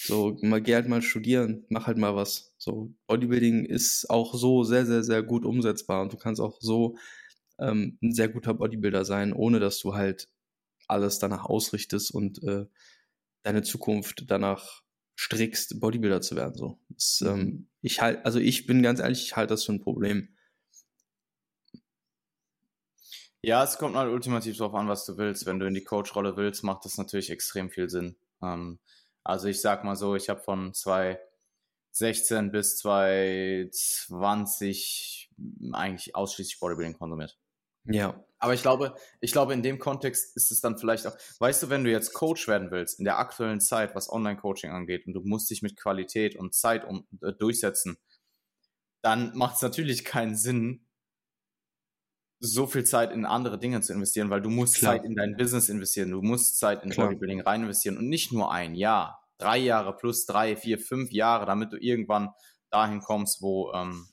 So, mal, geh halt mal studieren, mach halt mal was. So, Bodybuilding ist auch so sehr, sehr, sehr gut umsetzbar und du kannst auch so ähm, ein sehr guter Bodybuilder sein, ohne dass du halt alles danach ausrichtest und äh, deine Zukunft danach strickst, Bodybuilder zu werden. So. Das, mhm. ähm, ich halt, also ich bin ganz ehrlich, ich halte das für ein Problem. Ja, es kommt halt ultimativ darauf an, was du willst. Wenn du in die Coach-Rolle willst, macht das natürlich extrem viel Sinn. Ähm, also ich sag mal so, ich habe von 2016 bis 2020 eigentlich ausschließlich Bodybuilding konsumiert. Ja. Aber ich glaube, ich glaube, in dem Kontext ist es dann vielleicht auch, weißt du, wenn du jetzt Coach werden willst, in der aktuellen Zeit, was Online-Coaching angeht, und du musst dich mit Qualität und Zeit um, äh, durchsetzen, dann macht es natürlich keinen Sinn, so viel Zeit in andere Dinge zu investieren, weil du musst Klar. Zeit in dein Business investieren, du musst Zeit in Klar. Bodybuilding rein investieren und nicht nur ein Jahr. drei Jahre plus drei, vier, fünf Jahre, damit du irgendwann dahin kommst, wo, ähm,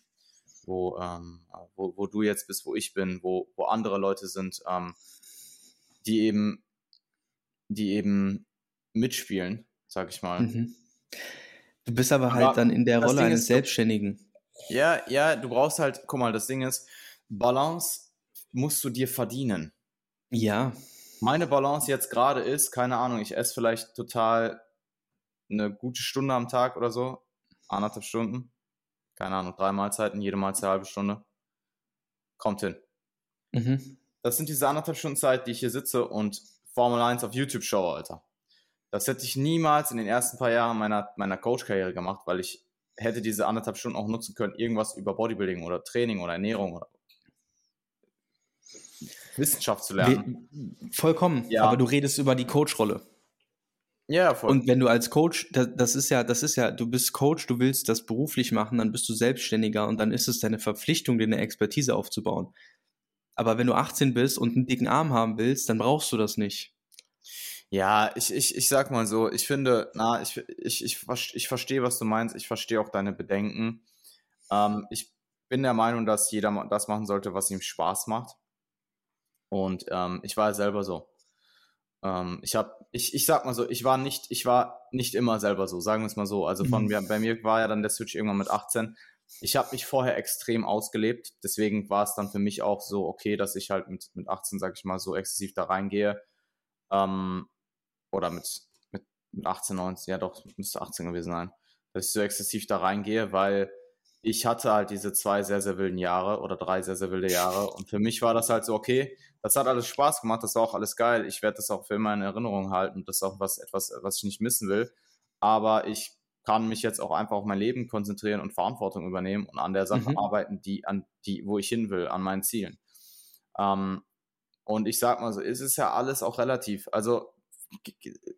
wo, ähm, wo, wo du jetzt bist, wo ich bin, wo, wo andere Leute sind, ähm, die eben, die eben mitspielen, sag ich mal. Mhm. Du bist aber, aber halt dann in der Rolle Ding eines ist, Selbstständigen. Ja, ja, du brauchst halt, guck mal, das Ding ist, Balance musst du dir verdienen. Ja. Meine Balance jetzt gerade ist, keine Ahnung, ich esse vielleicht total eine gute Stunde am Tag oder so, anderthalb Stunden, keine Ahnung, drei Mahlzeiten, jede Mahlzeit eine halbe Stunde. Kommt hin. Mhm. Das sind diese anderthalb Stunden Zeit, die ich hier sitze und Formel 1 auf YouTube schaue, Alter. Das hätte ich niemals in den ersten paar Jahren meiner, meiner Coach-Karriere gemacht, weil ich hätte diese anderthalb Stunden auch nutzen können, irgendwas über Bodybuilding oder Training oder Ernährung oder Wissenschaft zu lernen. Vollkommen. Ja. Aber du redest über die Coach-Rolle. Ja, voll. Und wenn du als Coach, das ist ja, das ist ja, du bist Coach, du willst das beruflich machen, dann bist du Selbstständiger und dann ist es deine Verpflichtung, dir eine Expertise aufzubauen. Aber wenn du 18 bist und einen dicken Arm haben willst, dann brauchst du das nicht. Ja, ich, ich, ich sag mal so, ich finde, na, ich, ich, ich, ich verstehe, was du meinst, ich verstehe auch deine Bedenken. Ähm, ich bin der Meinung, dass jeder das machen sollte, was ihm Spaß macht. Und ähm, ich war ja selber so. Ähm, ich habe, ich, ich sag mal so, ich war nicht, ich war nicht immer selber so, sagen wir es mal so. Also von mhm. mir, bei mir war ja dann der Switch irgendwann mit 18. Ich habe mich vorher extrem ausgelebt, deswegen war es dann für mich auch so okay, dass ich halt mit, mit 18, sag ich mal, so exzessiv da reingehe. Ähm, oder mit, mit, mit 18, 19, ja doch, müsste 18 gewesen sein, dass ich so exzessiv da reingehe, weil ich hatte halt diese zwei sehr, sehr wilden Jahre oder drei sehr, sehr wilde Jahre. Und für mich war das halt so, okay, das hat alles Spaß gemacht, das war auch alles geil. Ich werde das auch für immer in Erinnerung halten. Das ist auch was, etwas, was ich nicht missen will. Aber ich kann mich jetzt auch einfach auf mein Leben konzentrieren und Verantwortung übernehmen und an der Sache mhm. arbeiten, die, an die, wo ich hin will, an meinen Zielen. Ähm, und ich sag mal so, es ist ja alles auch relativ. Also,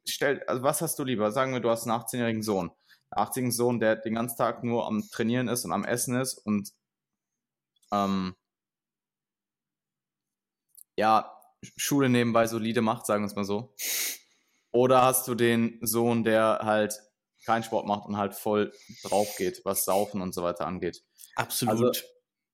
stell, also was hast du lieber? Sagen wir, du hast einen 18-jährigen Sohn 80 Sohn, der den ganzen Tag nur am Trainieren ist und am Essen ist und ähm, ja, Schule nebenbei solide macht, sagen wir es mal so. Oder hast du den Sohn, der halt keinen Sport macht und halt voll drauf geht, was Saufen und so weiter angeht. Absolut. Also,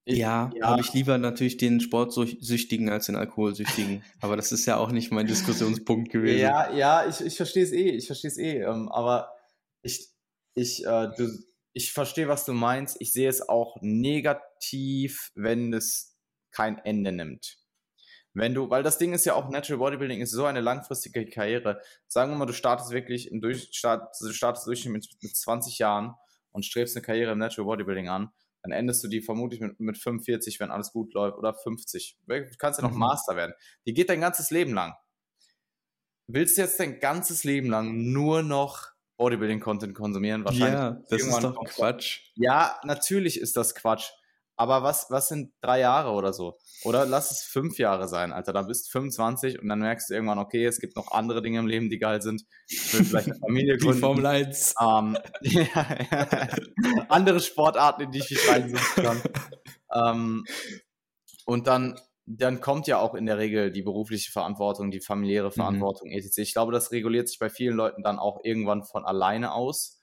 ich, ja, ja. habe ich lieber natürlich den Sportsüchtigen als den Alkoholsüchtigen. aber das ist ja auch nicht mein Diskussionspunkt gewesen. Ja, ja, ich, ich verstehe es eh, ich verstehe es eh. Ähm, aber ich, ich, äh, du, ich verstehe, was du meinst. Ich sehe es auch negativ, wenn es kein Ende nimmt. Wenn du, weil das Ding ist ja auch, Natural Bodybuilding ist so eine langfristige Karriere. Sagen wir mal, du startest wirklich im Durchstart, du startest durch mit, mit 20 Jahren und strebst eine Karriere im Natural Bodybuilding an, dann endest du die vermutlich mit, mit 45, wenn alles gut läuft, oder 50. Du kannst ja noch mhm. Master werden. Die geht dein ganzes Leben lang. Willst du jetzt dein ganzes Leben lang nur noch Bodybuilding-Content konsumieren. Wahrscheinlich ja, das ist doch Quatsch. Ja, natürlich ist das Quatsch. Aber was, was sind drei Jahre oder so? Oder lass es fünf Jahre sein, Alter. Da bist du 25 und dann merkst du irgendwann, okay, es gibt noch andere Dinge im Leben, die geil sind. Ich will vielleicht eine Familie gründen. Die Formel 1. Ähm, ja, ja. andere Sportarten, in die ich mich reinsetzen kann. ähm, und dann dann kommt ja auch in der Regel die berufliche Verantwortung, die familiäre mhm. Verantwortung, mhm. etc. Ich glaube, das reguliert sich bei vielen Leuten dann auch irgendwann von alleine aus.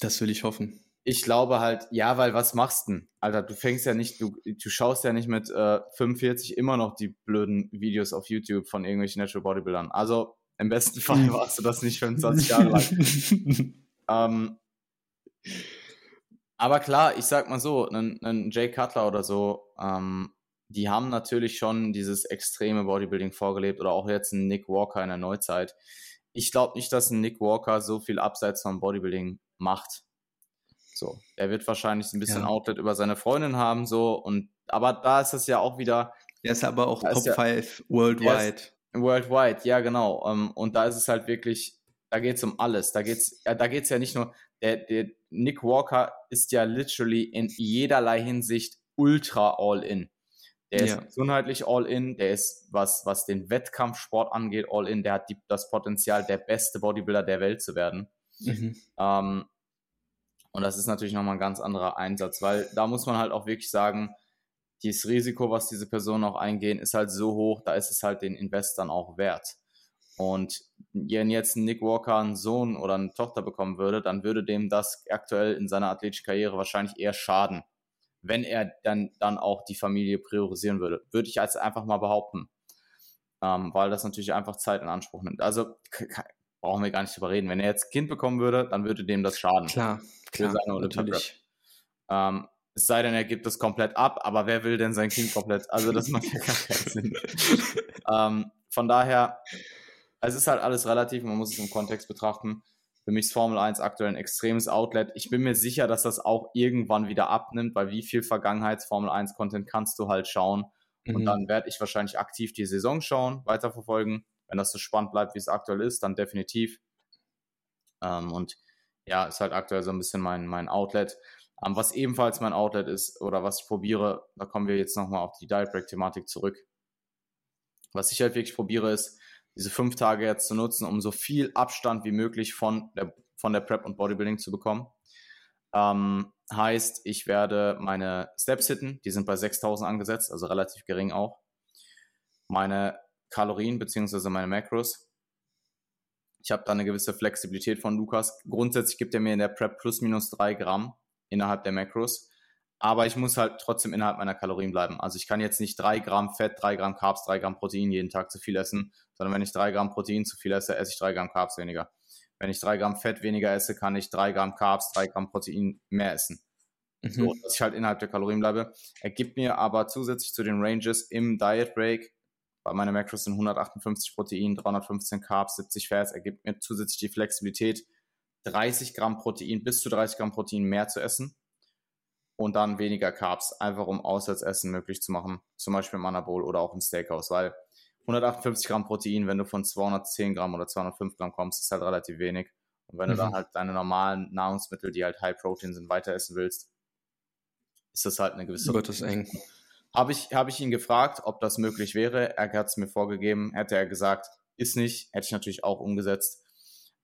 Das will ich hoffen. Ich glaube halt, ja, weil was machst du denn? Alter, du fängst ja nicht, du, du schaust ja nicht mit äh, 45 immer noch die blöden Videos auf YouTube von irgendwelchen Natural Bodybuildern. Also im besten Fall warst du das nicht 25 Jahre lang. ähm, aber klar, ich sag mal so, ein, ein Jay Cutler oder so, ähm, die haben natürlich schon dieses extreme Bodybuilding vorgelebt oder auch jetzt ein Nick Walker in der Neuzeit. Ich glaube nicht, dass ein Nick Walker so viel abseits vom Bodybuilding macht. So, er wird wahrscheinlich ein bisschen ja. Outlet über seine Freundin haben, so und aber da ist es ja auch wieder. Er ist aber auch Top 5 ja, worldwide. Worldwide, ja genau. Ähm, und da ist es halt wirklich, da geht es um alles. Da geht's, da geht's ja nicht nur. Der, der Nick Walker ist ja literally in jederlei Hinsicht ultra all in. Der ja. ist gesundheitlich all in, der ist, was, was den Wettkampfsport angeht, all in, der hat die, das Potenzial, der beste Bodybuilder der Welt zu werden. Mhm. Ähm, und das ist natürlich nochmal ein ganz anderer Einsatz, weil da muss man halt auch wirklich sagen, dieses Risiko, was diese Personen auch eingehen, ist halt so hoch, da ist es halt den Investoren auch wert. Und wenn jetzt ein Nick Walker einen Sohn oder eine Tochter bekommen würde, dann würde dem das aktuell in seiner athletischen Karriere wahrscheinlich eher schaden, wenn er dann, dann auch die Familie priorisieren würde. Würde ich als einfach mal behaupten. Ähm, weil das natürlich einfach Zeit in Anspruch nimmt. Also brauchen wir gar nicht drüber reden. Wenn er jetzt ein Kind bekommen würde, dann würde dem das schaden. Klar, klar, natürlich. Ähm, es sei denn, er gibt es komplett ab, aber wer will denn sein Kind komplett? Also das macht ja gar keinen Sinn. ähm, von daher es ist halt alles relativ, man muss es im Kontext betrachten. Für mich ist Formel 1 aktuell ein extremes Outlet. Ich bin mir sicher, dass das auch irgendwann wieder abnimmt, weil wie viel Vergangenheits-Formel 1-Content kannst du halt schauen. Mhm. Und dann werde ich wahrscheinlich aktiv die Saison schauen, weiterverfolgen. Wenn das so spannend bleibt, wie es aktuell ist, dann definitiv. Ähm, und ja, ist halt aktuell so ein bisschen mein, mein Outlet. Ähm, was ebenfalls mein Outlet ist oder was ich probiere, da kommen wir jetzt nochmal auf die Diet Break Thematik zurück. Was ich halt wirklich probiere, ist, diese fünf Tage jetzt zu nutzen, um so viel Abstand wie möglich von der, von der Prep und Bodybuilding zu bekommen. Ähm, heißt, ich werde meine Steps hitten, die sind bei 6000 angesetzt, also relativ gering auch. Meine Kalorien bzw. meine Macros. Ich habe da eine gewisse Flexibilität von Lukas. Grundsätzlich gibt er mir in der Prep plus minus drei Gramm innerhalb der Macros aber ich muss halt trotzdem innerhalb meiner Kalorien bleiben. Also ich kann jetzt nicht drei Gramm Fett, drei Gramm Carbs, drei Gramm Protein jeden Tag zu viel essen, sondern wenn ich drei Gramm Protein zu viel esse, esse ich drei Gramm Carbs weniger. Wenn ich drei Gramm Fett weniger esse, kann ich drei Gramm Carbs, drei Gramm Protein mehr essen. Mhm. So, dass ich halt innerhalb der Kalorien bleibe. Er gibt mir aber zusätzlich zu den Ranges im Diet Break, bei meiner Macros sind 158 Protein, 315 Carbs, 70 Fats, er gibt mir zusätzlich die Flexibilität, 30 Gramm Protein, bis zu 30 Gramm Protein mehr zu essen und dann weniger Carbs, einfach um Auswärtsessen möglich zu machen, zum Beispiel im Anabol oder auch im Steakhouse, weil 158 Gramm Protein, wenn du von 210 Gramm oder 205 Gramm kommst, ist halt relativ wenig. Und wenn mhm. du dann halt deine normalen Nahrungsmittel, die halt High Protein sind, weiter essen willst, ist das halt eine gewisse. Wird es eng. Habe ich, habe ich ihn gefragt, ob das möglich wäre. Er hat es mir vorgegeben. Hätte er gesagt, ist nicht. Hätte ich natürlich auch umgesetzt.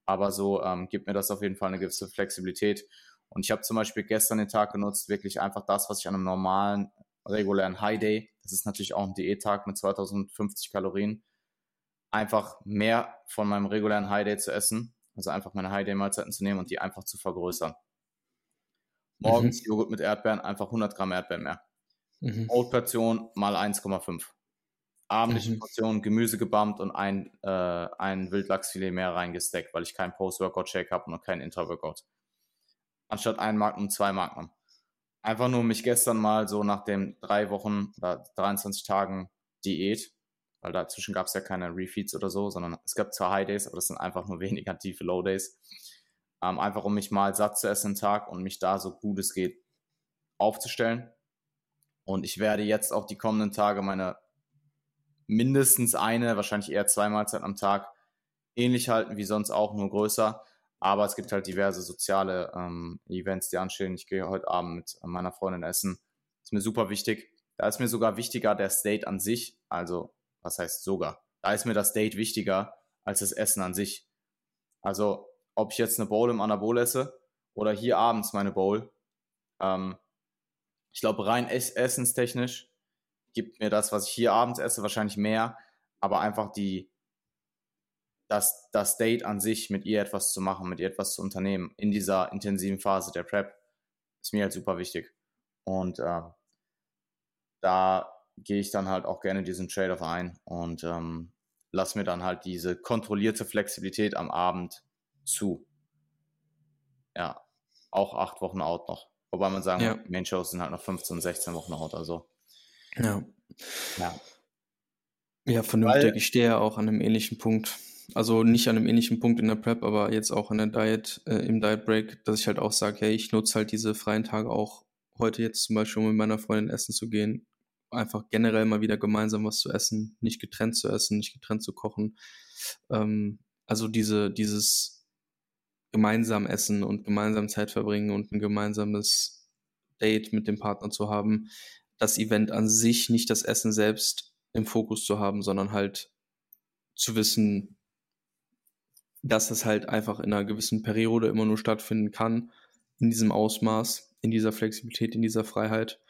Aber so ähm, gibt mir das auf jeden Fall eine gewisse Flexibilität. Und ich habe zum Beispiel gestern den Tag genutzt, wirklich einfach das, was ich an einem normalen, regulären High Day, das ist natürlich auch ein Diättag mit 2050 Kalorien, einfach mehr von meinem regulären High Day zu essen, also einfach meine High Day Mahlzeiten zu nehmen und die einfach zu vergrößern. Morgens mhm. Joghurt mit Erdbeeren, einfach 100 Gramm Erdbeeren mehr. Mhm. Portion mal 1,5. Abendliche mhm. Portion Gemüse gebammt und ein, äh, ein Wildlachsfilet mehr reingesteckt, weil ich keinen Post-Workout-Shake habe und keinen Intra-Workout anstatt ein Magnum zwei Magnum. Einfach nur mich gestern mal so nach den drei Wochen oder 23 Tagen Diät, weil dazwischen gab es ja keine Refeeds oder so, sondern es gab zwar High Days, aber das sind einfach nur weniger tiefe Low Days. Ähm, einfach um mich mal satt zu essen den Tag und mich da so gut es geht aufzustellen. Und ich werde jetzt auch die kommenden Tage meine mindestens eine, wahrscheinlich eher zwei Mahlzeiten am Tag ähnlich halten wie sonst auch, nur größer. Aber es gibt halt diverse soziale ähm, Events, die anstehen. Ich gehe heute Abend mit meiner Freundin essen. Ist mir super wichtig. Da ist mir sogar wichtiger der State an sich. Also, was heißt sogar? Da ist mir das Date wichtiger als das Essen an sich. Also, ob ich jetzt eine Bowl im Anabol esse oder hier abends meine Bowl. Ähm, ich glaube, rein ess essenstechnisch gibt mir das, was ich hier abends esse, wahrscheinlich mehr. Aber einfach die, das, das Date an sich, mit ihr etwas zu machen, mit ihr etwas zu unternehmen, in dieser intensiven Phase der Prep, ist mir halt super wichtig. Und äh, da gehe ich dann halt auch gerne diesen Trade-off ein und ähm, lass mir dann halt diese kontrollierte Flexibilität am Abend zu. Ja, auch acht Wochen out noch. Wobei man sagen, ja. Main-Shows sind halt noch 15, 16 Wochen out, also. Ja. Ja. Ja, vernünftig. Weil, ich stehe ja auch an einem ähnlichen Punkt. Also nicht an einem ähnlichen Punkt in der Prep, aber jetzt auch in der Diet, äh, im Diet Break, dass ich halt auch sage, hey, ich nutze halt diese freien Tage auch heute jetzt zum Beispiel, um mit meiner Freundin essen zu gehen. Einfach generell mal wieder gemeinsam was zu essen, nicht getrennt zu essen, nicht getrennt zu kochen. Ähm, also diese, dieses gemeinsam essen und gemeinsam Zeit verbringen und ein gemeinsames Date mit dem Partner zu haben, das Event an sich, nicht das Essen selbst im Fokus zu haben, sondern halt zu wissen, dass es halt einfach in einer gewissen Periode immer nur stattfinden kann, in diesem Ausmaß, in dieser Flexibilität, in dieser Freiheit.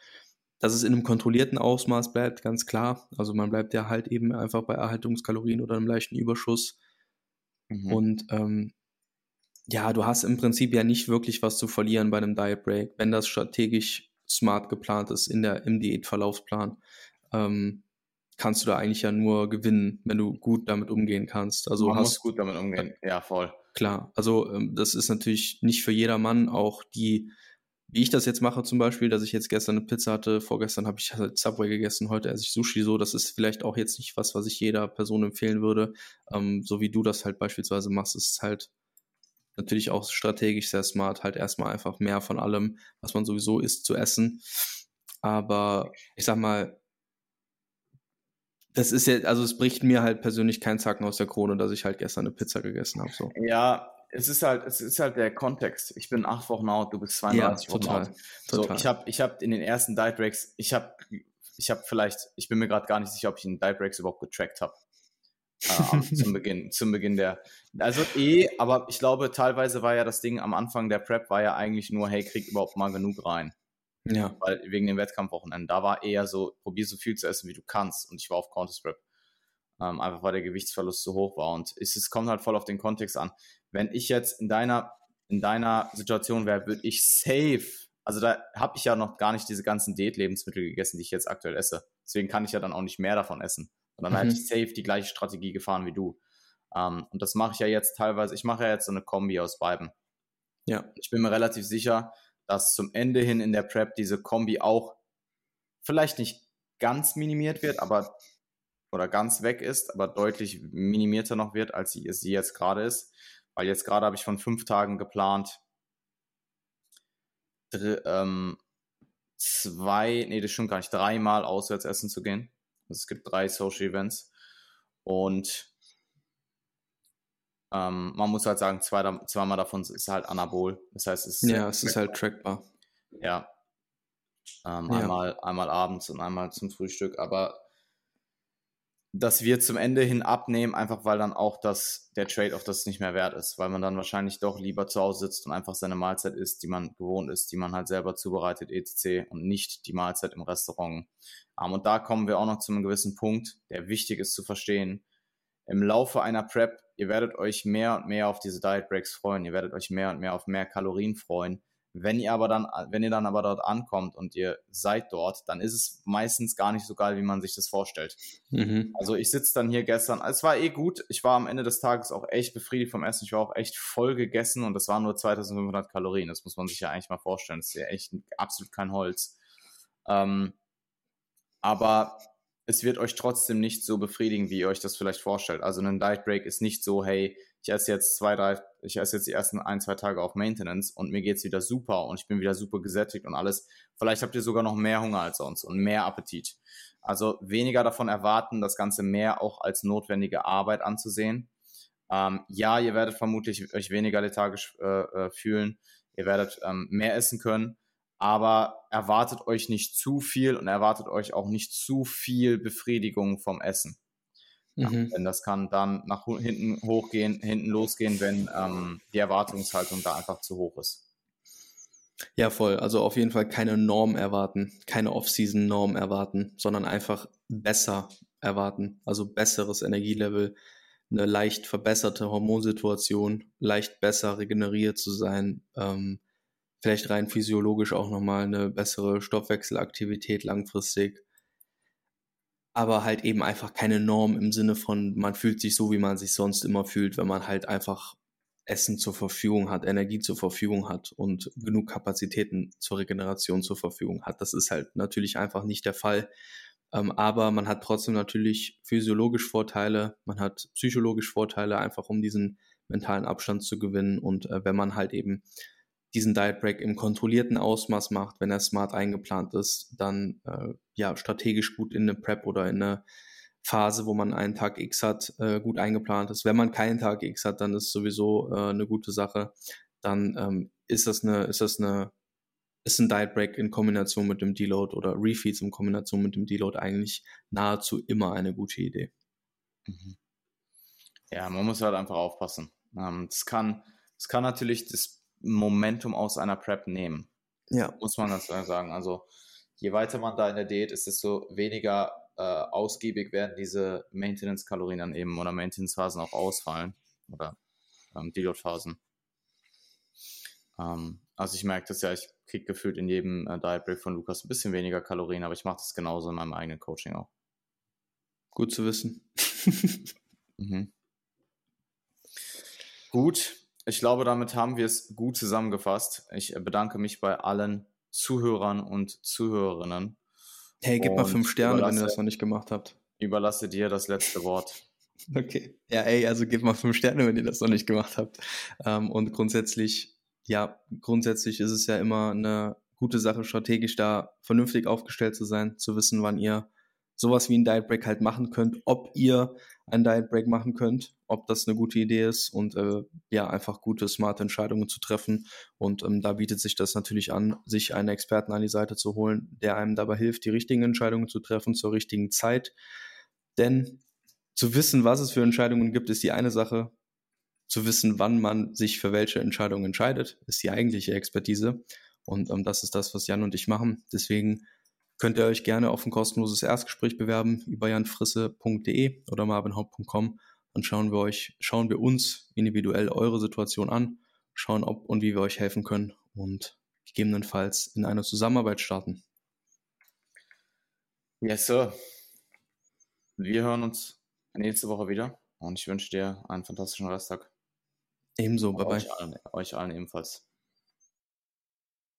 Dass es in einem kontrollierten Ausmaß bleibt, ganz klar. Also man bleibt ja halt eben einfach bei Erhaltungskalorien oder einem leichten Überschuss. Mhm. Und ähm, ja, du hast im Prinzip ja nicht wirklich was zu verlieren bei einem Diet Break, wenn das strategisch smart geplant ist in der, im Diätverlaufsplan. Ähm, kannst du da eigentlich ja nur gewinnen, wenn du gut damit umgehen kannst. Also Man hast, muss gut damit umgehen, ja, voll. Klar, also ähm, das ist natürlich nicht für jedermann auch die, wie ich das jetzt mache zum Beispiel, dass ich jetzt gestern eine Pizza hatte, vorgestern habe ich halt Subway gegessen, heute esse ich Sushi so, das ist vielleicht auch jetzt nicht was, was ich jeder Person empfehlen würde, ähm, so wie du das halt beispielsweise machst, ist halt natürlich auch strategisch sehr smart, halt erstmal einfach mehr von allem, was man sowieso isst, zu essen. Aber ich sag mal, das ist ja, also es bricht mir halt persönlich keinen Zacken aus der Krone, dass ich halt gestern eine Pizza gegessen habe. So. Ja, es ist halt, es ist halt der Kontext. Ich bin acht Wochen out, du bist 32 ja, total, Wochen out. So, total. ich habe ich hab in den ersten Diet Breaks, ich habe ich habe vielleicht, ich bin mir gerade gar nicht sicher, ob ich in Diet Breaks überhaupt getrackt habe. äh, zum Beginn, zum Beginn der. Also eh, aber ich glaube, teilweise war ja das Ding am Anfang der Prep war ja eigentlich nur, hey, krieg überhaupt mal genug rein. Ja. Weil wegen dem Wettkampfwochenende. Da war eher so, probier so viel zu essen, wie du kannst. Und ich war auf Counter-Strap. Ähm, einfach weil der Gewichtsverlust zu hoch war. Und es, es kommt halt voll auf den Kontext an. Wenn ich jetzt in deiner, in deiner Situation wäre, würde ich safe, also da habe ich ja noch gar nicht diese ganzen Diät-Lebensmittel gegessen, die ich jetzt aktuell esse. Deswegen kann ich ja dann auch nicht mehr davon essen. Und dann mhm. hätte ich safe die gleiche Strategie gefahren wie du. Um, ähm, und das mache ich ja jetzt teilweise, ich mache ja jetzt so eine Kombi aus beiden. Ja. Ich bin mir relativ sicher, dass zum Ende hin in der Prep diese Kombi auch vielleicht nicht ganz minimiert wird, aber oder ganz weg ist, aber deutlich minimierter noch wird, als sie, sie jetzt gerade ist. Weil jetzt gerade habe ich von fünf Tagen geplant, dr ähm, zwei, nee, das stimmt gar nicht, dreimal auswärts essen zu gehen. Also es gibt drei Social Events. Und ähm, man muss halt sagen, zwei, zweimal davon ist halt Anabol. Das heißt, es ist, ja, es ist halt trackbar. Ja. Ähm, ja. Einmal, einmal abends und einmal zum Frühstück. Aber das wird zum Ende hin abnehmen, einfach weil dann auch das, der Trade-off das nicht mehr wert ist, weil man dann wahrscheinlich doch lieber zu Hause sitzt und einfach seine Mahlzeit isst, die man gewohnt ist, die man halt selber zubereitet, etc. und nicht die Mahlzeit im Restaurant. Um, und da kommen wir auch noch zu einem gewissen Punkt, der wichtig ist zu verstehen. Im Laufe einer Prep ihr werdet euch mehr und mehr auf diese Diet Breaks freuen. Ihr werdet euch mehr und mehr auf mehr Kalorien freuen. Wenn ihr aber dann, wenn ihr dann aber dort ankommt und ihr seid dort, dann ist es meistens gar nicht so geil, wie man sich das vorstellt. Mhm. Also ich sitze dann hier gestern, es war eh gut. Ich war am Ende des Tages auch echt befriedigt vom Essen. Ich war auch echt voll gegessen und das waren nur 2500 Kalorien. Das muss man sich ja eigentlich mal vorstellen. Das ist ja echt absolut kein Holz. Ähm, aber es wird euch trotzdem nicht so befriedigen, wie ihr euch das vielleicht vorstellt. Also ein Diet Break ist nicht so, hey, ich esse jetzt zwei, drei, ich esse jetzt die ersten ein, zwei Tage auf Maintenance und mir geht's wieder super und ich bin wieder super gesättigt und alles. Vielleicht habt ihr sogar noch mehr Hunger als sonst und mehr Appetit. Also weniger davon erwarten, das Ganze mehr auch als notwendige Arbeit anzusehen. Ähm, ja, ihr werdet vermutlich euch weniger lethargisch äh, äh fühlen. Ihr werdet ähm, mehr essen können aber erwartet euch nicht zu viel und erwartet euch auch nicht zu viel Befriedigung vom Essen. Ja, mhm. Denn das kann dann nach hinten hochgehen, hinten losgehen, wenn ähm, die Erwartungshaltung da einfach zu hoch ist. Ja, voll. Also auf jeden Fall keine Norm erwarten, keine Off-Season-Norm erwarten, sondern einfach besser erwarten. Also besseres Energielevel, eine leicht verbesserte Hormonsituation, leicht besser regeneriert zu sein, ähm, vielleicht rein physiologisch auch nochmal eine bessere Stoffwechselaktivität langfristig. Aber halt eben einfach keine Norm im Sinne von, man fühlt sich so, wie man sich sonst immer fühlt, wenn man halt einfach Essen zur Verfügung hat, Energie zur Verfügung hat und genug Kapazitäten zur Regeneration zur Verfügung hat. Das ist halt natürlich einfach nicht der Fall. Ähm, aber man hat trotzdem natürlich physiologisch Vorteile, man hat psychologisch Vorteile, einfach um diesen mentalen Abstand zu gewinnen. Und äh, wenn man halt eben diesen Diet Break im kontrollierten Ausmaß macht, wenn er smart eingeplant ist, dann äh, ja strategisch gut in eine Prep oder in eine Phase, wo man einen Tag X hat, äh, gut eingeplant ist. Wenn man keinen Tag X hat, dann ist sowieso äh, eine gute Sache. Dann ähm, ist das eine, ist das eine, ist ein Diet Break in Kombination mit dem Deload oder Refeeds in Kombination mit dem Deload eigentlich nahezu immer eine gute Idee. Mhm. Ja, man muss halt einfach aufpassen. Ähm, es kann, es kann natürlich das Momentum aus einer Prep nehmen. Ja. Muss man das sagen. Also je weiter man da in der Diät ist, desto weniger äh, ausgiebig werden diese Maintenance-Kalorien dann eben oder Maintenance-Phasen auch ausfallen. oder ähm, Deload-Phasen. Ähm, also ich merke das ja, ich kriege gefühlt in jedem äh, Diet Break von Lukas ein bisschen weniger Kalorien, aber ich mache das genauso in meinem eigenen Coaching auch. Gut zu wissen. mhm. Gut, ich glaube, damit haben wir es gut zusammengefasst. Ich bedanke mich bei allen Zuhörern und Zuhörerinnen. Hey, gib mal fünf Sterne, wenn ihr das noch nicht gemacht habt. Überlasse dir das letzte Wort. Okay. Ja, ey, also gib mal fünf Sterne, wenn ihr das noch nicht gemacht habt. Ähm, und grundsätzlich, ja, grundsätzlich ist es ja immer eine gute Sache, strategisch da vernünftig aufgestellt zu sein, zu wissen, wann ihr sowas wie ein Diet Break halt machen könnt, ob ihr ein Diet Break machen könnt, ob das eine gute Idee ist und äh, ja, einfach gute, smarte Entscheidungen zu treffen. Und ähm, da bietet sich das natürlich an, sich einen Experten an die Seite zu holen, der einem dabei hilft, die richtigen Entscheidungen zu treffen zur richtigen Zeit. Denn zu wissen, was es für Entscheidungen gibt, ist die eine Sache. Zu wissen, wann man sich für welche Entscheidung entscheidet, ist die eigentliche Expertise. Und ähm, das ist das, was Jan und ich machen. Deswegen könnt ihr euch gerne auf ein kostenloses Erstgespräch bewerben über janfrisse.de oder marvinhaupt.com. Dann schauen wir euch, schauen wir uns individuell eure Situation an, schauen, ob und wie wir euch helfen können und gegebenenfalls in eine Zusammenarbeit starten. Yes, sir. Wir hören uns nächste Woche wieder und ich wünsche dir einen fantastischen Resttag. Ebenso, bye bye. Euch allen, euch allen ebenfalls.